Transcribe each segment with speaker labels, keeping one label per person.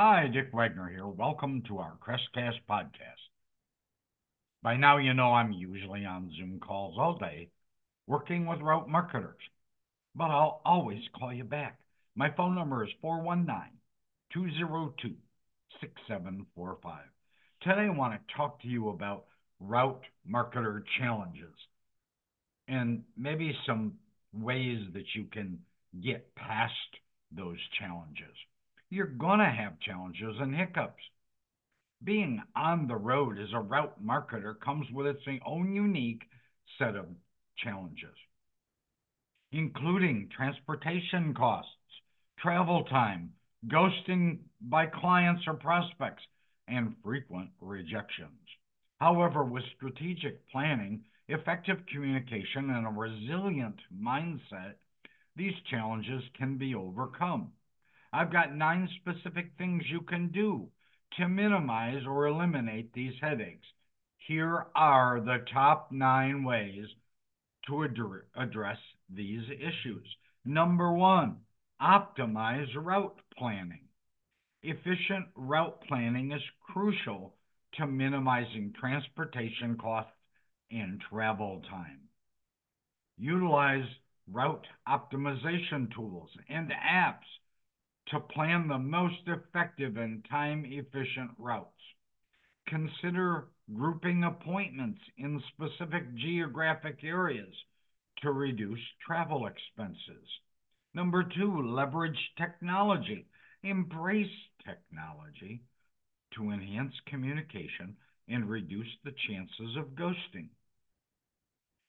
Speaker 1: Hi, Dick Wagner here. Welcome to our Crestcast podcast. By now, you know I'm usually on Zoom calls all day working with route marketers, but I'll always call you back. My phone number is 419 202 6745. Today, I want to talk to you about route marketer challenges and maybe some ways that you can get past those challenges. You're going to have challenges and hiccups. Being on the road as a route marketer comes with its own unique set of challenges, including transportation costs, travel time, ghosting by clients or prospects, and frequent rejections. However, with strategic planning, effective communication, and a resilient mindset, these challenges can be overcome. I've got nine specific things you can do to minimize or eliminate these headaches. Here are the top nine ways to ad- address these issues. Number one, optimize route planning. Efficient route planning is crucial to minimizing transportation costs and travel time. Utilize route optimization tools and apps to plan the most effective and time efficient routes. Consider grouping appointments in specific geographic areas to reduce travel expenses. Number two, leverage technology. Embrace technology to enhance communication and reduce the chances of ghosting.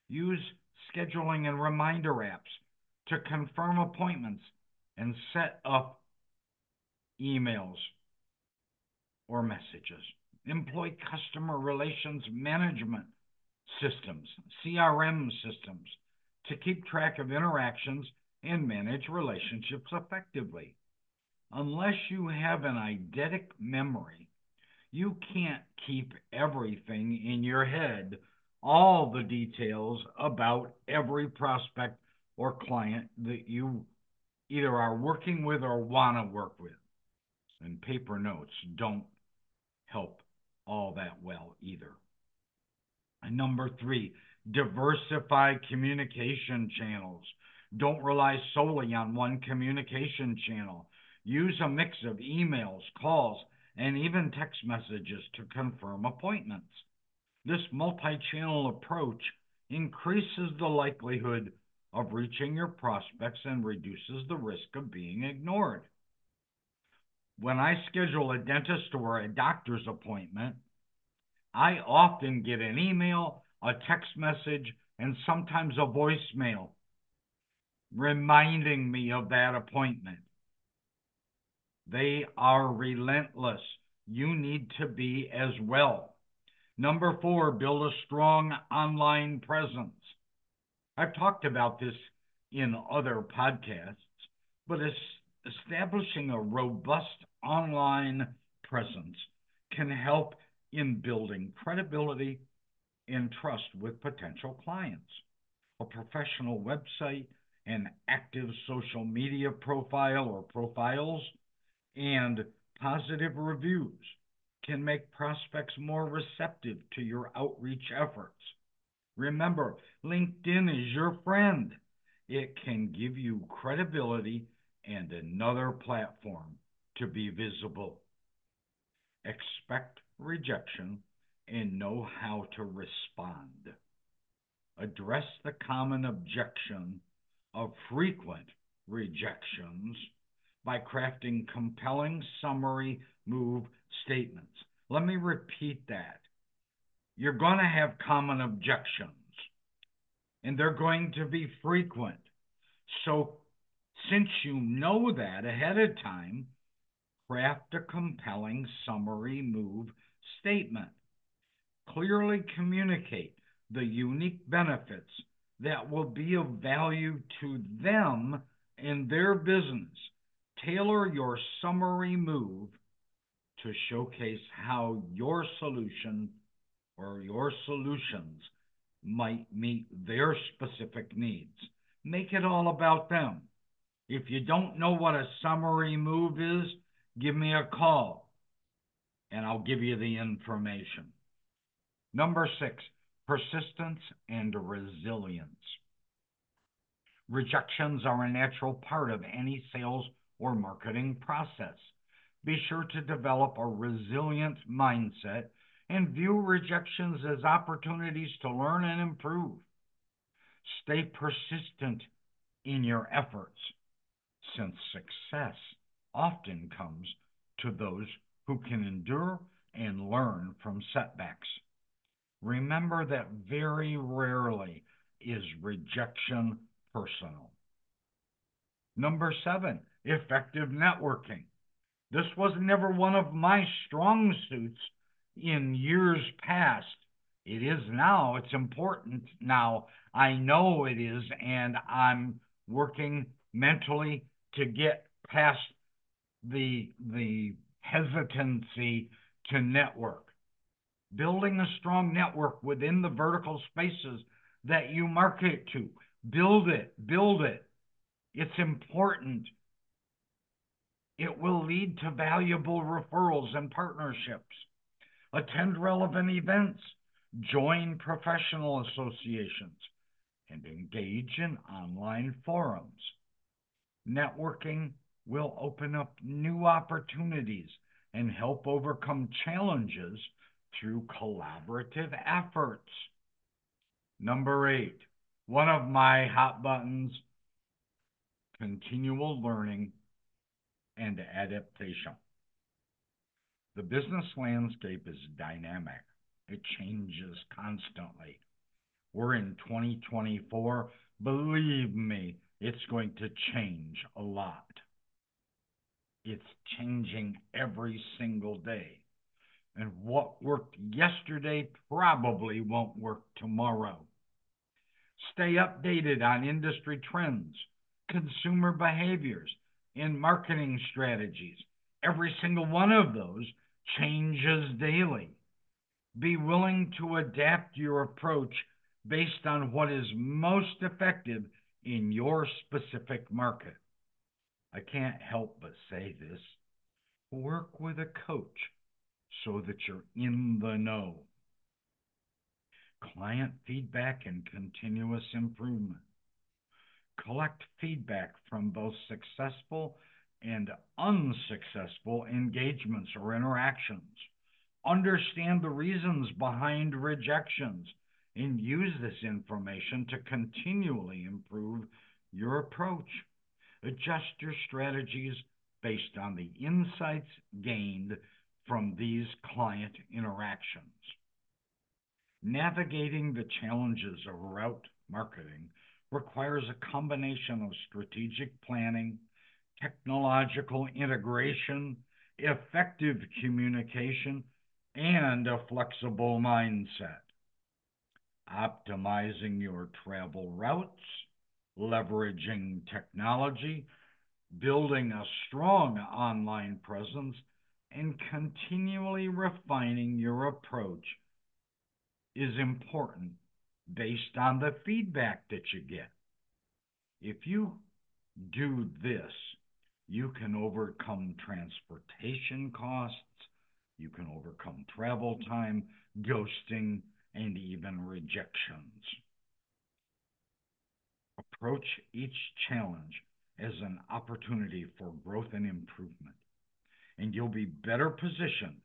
Speaker 1: Use scheduling and reminder apps to confirm appointments and set up emails or messages. Employ customer relations management systems, CRM systems, to keep track of interactions and manage relationships effectively. Unless you have an eidetic memory, you can't keep everything in your head, all the details about every prospect or client that you either are working with or want to work with and paper notes don't help all that well either. And number three, diversify communication channels. Don't rely solely on one communication channel. Use a mix of emails, calls, and even text messages to confirm appointments. This multi channel approach increases the likelihood of reaching your prospects and reduces the risk of being ignored when I schedule a dentist or a doctor's appointment, I often get an email, a text message, and sometimes a voicemail reminding me of that appointment. They are relentless. You need to be as well. Number four, build a strong online presence. I've talked about this in other podcasts, but establishing a robust online presence can help in building credibility and trust with potential clients. A professional website, an active social media profile or profiles, and positive reviews can make prospects more receptive to your outreach efforts. Remember, LinkedIn is your friend. It can give you credibility and another platform to be visible. Expect rejection and know how to respond. Address the common objection of frequent rejections by crafting compelling summary move statements. Let me repeat that. You're going to have common objections, and they're going to be frequent. So, since you know that ahead of time, craft a compelling summary move statement. Clearly communicate the unique benefits that will be of value to them in their business. Tailor your summary move to showcase how your solution or your solutions might meet their specific needs. Make it all about them. If you don't know what a summary move is, give me a call and I'll give you the information. Number six, persistence and resilience. Rejections are a natural part of any sales or marketing process. Be sure to develop a resilient mindset and view rejections as opportunities to learn and improve. Stay persistent in your efforts, since success often comes to those who can endure and learn from setbacks. Remember that very rarely is rejection personal. Number seven, effective networking. This was never one of my strong suits in years past. It is now. It's important now. I know it is, and I'm working mentally to get past the the hesitancy to network. Building a strong network within the vertical spaces that you market to. Build it, build it. It's important. It will lead to valuable referrals and partnerships. Attend relevant events. Join professional associations and engage in online forums. Networking will open up new opportunities and help overcome challenges through collaborative efforts. Number eight, one of my hot buttons continual learning and adaptation. The business landscape is dynamic, it changes constantly. We're in 2024. Believe me, it's going to change a lot. It's changing every single day. And what worked yesterday probably won't work tomorrow. Stay updated on industry trends, consumer behaviors, and marketing strategies. Every single one of those changes daily. Be willing to adapt your approach based on what is most effective in your specific market. I can't help but say this. Work with a coach so that you're in the know. Client feedback and continuous improvement. Collect feedback from both successful and unsuccessful engagements or interactions. Understand the reasons behind rejections and use this information to continually improve your approach. Adjust your strategies based on the insights gained from these client interactions. Navigating the challenges of route marketing requires a combination of strategic planning, technological integration, effective communication, and a flexible mindset. Optimizing your travel routes, leveraging technology, building a strong online presence, and continually refining your approach is important based on the feedback that you get. If you do this, you can overcome transportation costs, you can overcome travel time, ghosting, and even rejections. Approach each challenge as an opportunity for growth and improvement, and you'll be better positioned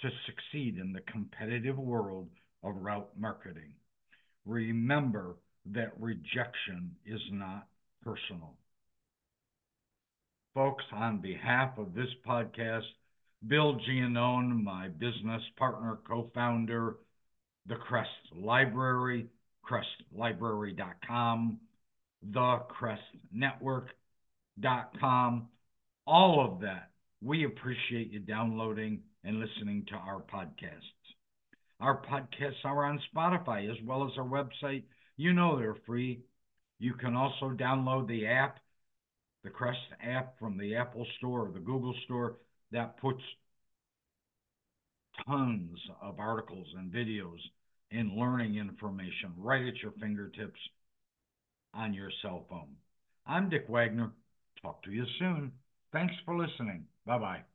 Speaker 1: to succeed in the competitive world of route marketing. Remember that rejection is not personal. Folks, on behalf of this podcast, Bill Giannone, my business partner, co founder, the Crest Library, crestlibrary.com, thecrestnetwork.com, all of that. We appreciate you downloading and listening to our podcasts. Our podcasts are on Spotify as well as our website. You know they're free. You can also download the app, the Crest app from the Apple Store or the Google Store that puts tons of articles and videos and learning information right at your fingertips on your cell phone. I'm Dick Wagner. Talk to you soon. Thanks for listening. Bye bye.